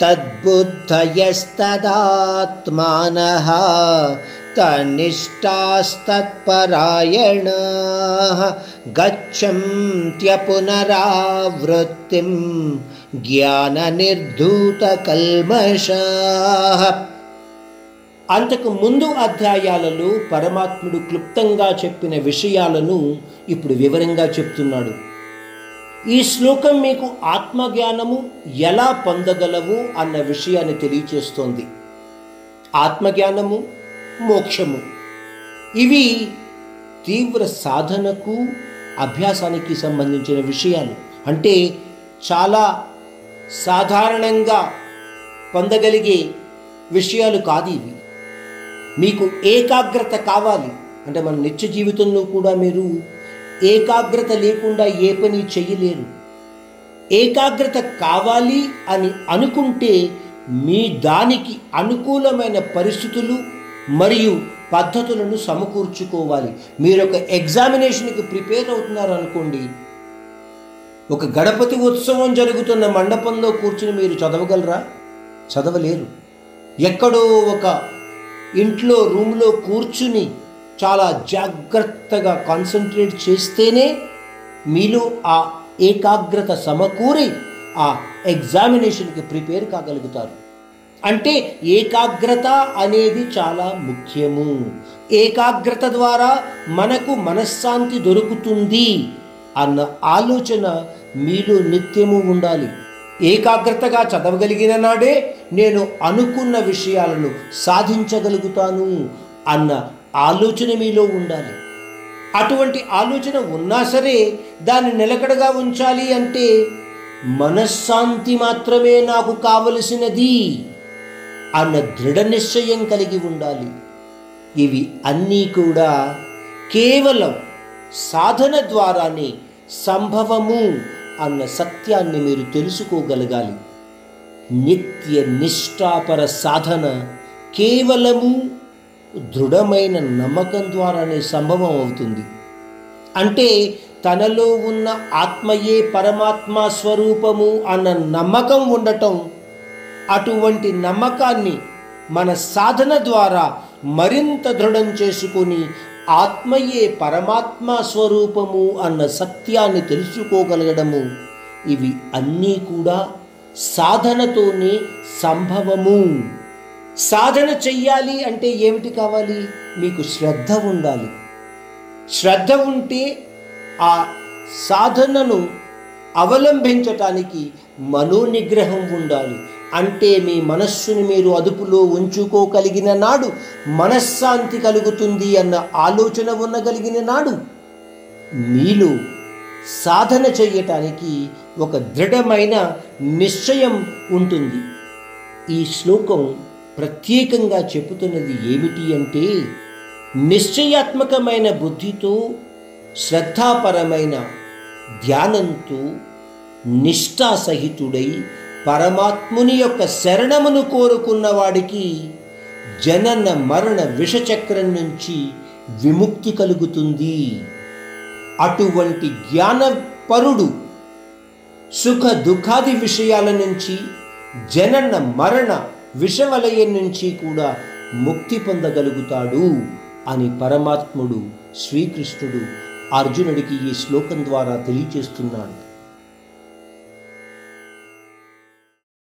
తద్బుద్ధయస్తదాత్మానः జ్ఞాన గచ్చంత్యపునరావృత్తిం కల్మష అంతకు ముందు అధ్యాయాలలో పరమాత్ముడు క్లుప్తంగా చెప్పిన విషయాలను ఇప్పుడు వివరంగా చెప్తున్నాడు. ఈ శ్లోకం మీకు ఆత్మజ్ఞానము ఎలా పొందగలవు అన్న విషయాన్ని తెలియచేస్తోంది. ఆత్మజ్ఞానము మోక్షము. ఇవి తీవ్ర సాధనకు అభ్యాసానికి సంబంధించిన విషయాలు. అంటే చాలా సాధారణంగా పొందగలిగే విషయాలు కాదు ఇవి. మీకు ఏకాగ్రత కావాలి. అంటే మన నిత్య జీవితంలో కూడా మీరు ఏకాగ్రత లేకుండా ఏ పని చెయ్యలేరు. ఏకాగ్రత కావాలి అని అనుకుంటే మీ దానికి అనుకూలమైన పరిస్థితులు మరియు పద్ధతులను సమకూర్చుకోవాలి. మీరు ఒక ఎగ్జామినేషన్కి ప్రిపేర్ అవుతున్నారు అనుకోండి ఒక గణపతి ఉత్సవం జరుగుతున్న మండపంలో కూర్చుని మీరు చదవగలరా? చదవలేరు. ఎక్కడో ఒక ఇంట్లో రూమ్లో కూర్చుని చాలా జాగ్రత్తగా కాన్సన్ట్రేట్ చేస్తేనే మీలో ఆ ఏకాగ్రత సమకూరి ఆ ఎగ్జామినేషన్కి ప్రిపేర్ కాగలుగుతారు. అంటే ఏకాగ్రత అనేది చాలా ముఖ్యము. ఏకాగ్రత ద్వారా మనకు మనశ్శాంతి దొరుకుతుంది అన్న ఆలోచన మీలో నిత్యము ఉండాలి. ఏకాగ్రతగా చదవగలిగిన నాడే నేను అనుకున్న విషయాలను సాధించగలుగుతాను అన్న ఆలోచన మీలో ఉండాలి. అటువంటి ఆలోచన ఉన్నా సరే దాన్ని నిలకడగా ఉంచాలి అంటే మనశ్శాంతి మాత్రమే నాకు కావలసినది అన్న దృఢ నిశ్చయం కలిగి ఉండాలి. ఇవి అన్నీ కూడా కేవలం సాధన ద్వారానే సంభవము అన్న సత్యాన్ని మీరు తెలుసుకోగలగాలి. నిత్య నిష్ఠాపర సాధన కేవలము దృఢమైన నమ్మకం ద్వారానే సంభవం అవుతుంది. అంటే తనలో ఉన్న ఆత్మయే పరమాత్మ స్వరూపము అన్న నమ్మకం ఉండటం అటువంటి నమ్మకాన్ని మన సాధన ద్వారా మరింత దృఢం చేసుకుని ఆత్మయే పరమాత్మ స్వరూపము అన్న సత్యాన్ని తెలుసుకోగలగడము ఇవి అన్నీ కూడా సాధనతోనే సంభవము. సాధన చెయ్యాలి అంటే ఏమిటి కావాలి? మీకు శ్రద్ధ ఉండాలి. శ్రద్ధ ఉంటే ఆ సాధనను అవలంబించటానికి మనోనిగ్రహం ఉండాలి. అంటే మీ మనస్సుని మీరు అదుపులో ఉంచుకోగలిగిన నాడు మనశ్శాంతి కలుగుతుంది అన్న ఆలోచన ఉండగలిగిన నాడు మీలో సాధన చేయటానికి ఒక దృఢమైన నిశ్చయం ఉంటుంది. ఈ శ్లోకం ప్రత్యేకంగా చెబుతున్నది ఏమిటి అంటే నిశ్చయాత్మకమైన బుద్ధితో శ్రద్ధాపరమైన ధ్యానంతో నిష్ఠాసహితుడై పరమాత్ముని యొక్క శరణమును కోరుకున్న వాడికి జనన మరణ విషచక్రం నుంచి విముక్తి కలుగుతుంది. అటువంటి జ్ఞానపరుడు సుఖ దుఃఖాది విషయాల నుంచి జనన మరణ విషవలయం నుంచి కూడా ముక్తి పొందగలుగుతాడు అని పరమాత్ముడు శ్రీకృష్ణుడు అర్జునుడికి ఈ శ్లోకం ద్వారా తెలియచేస్తున్నాడు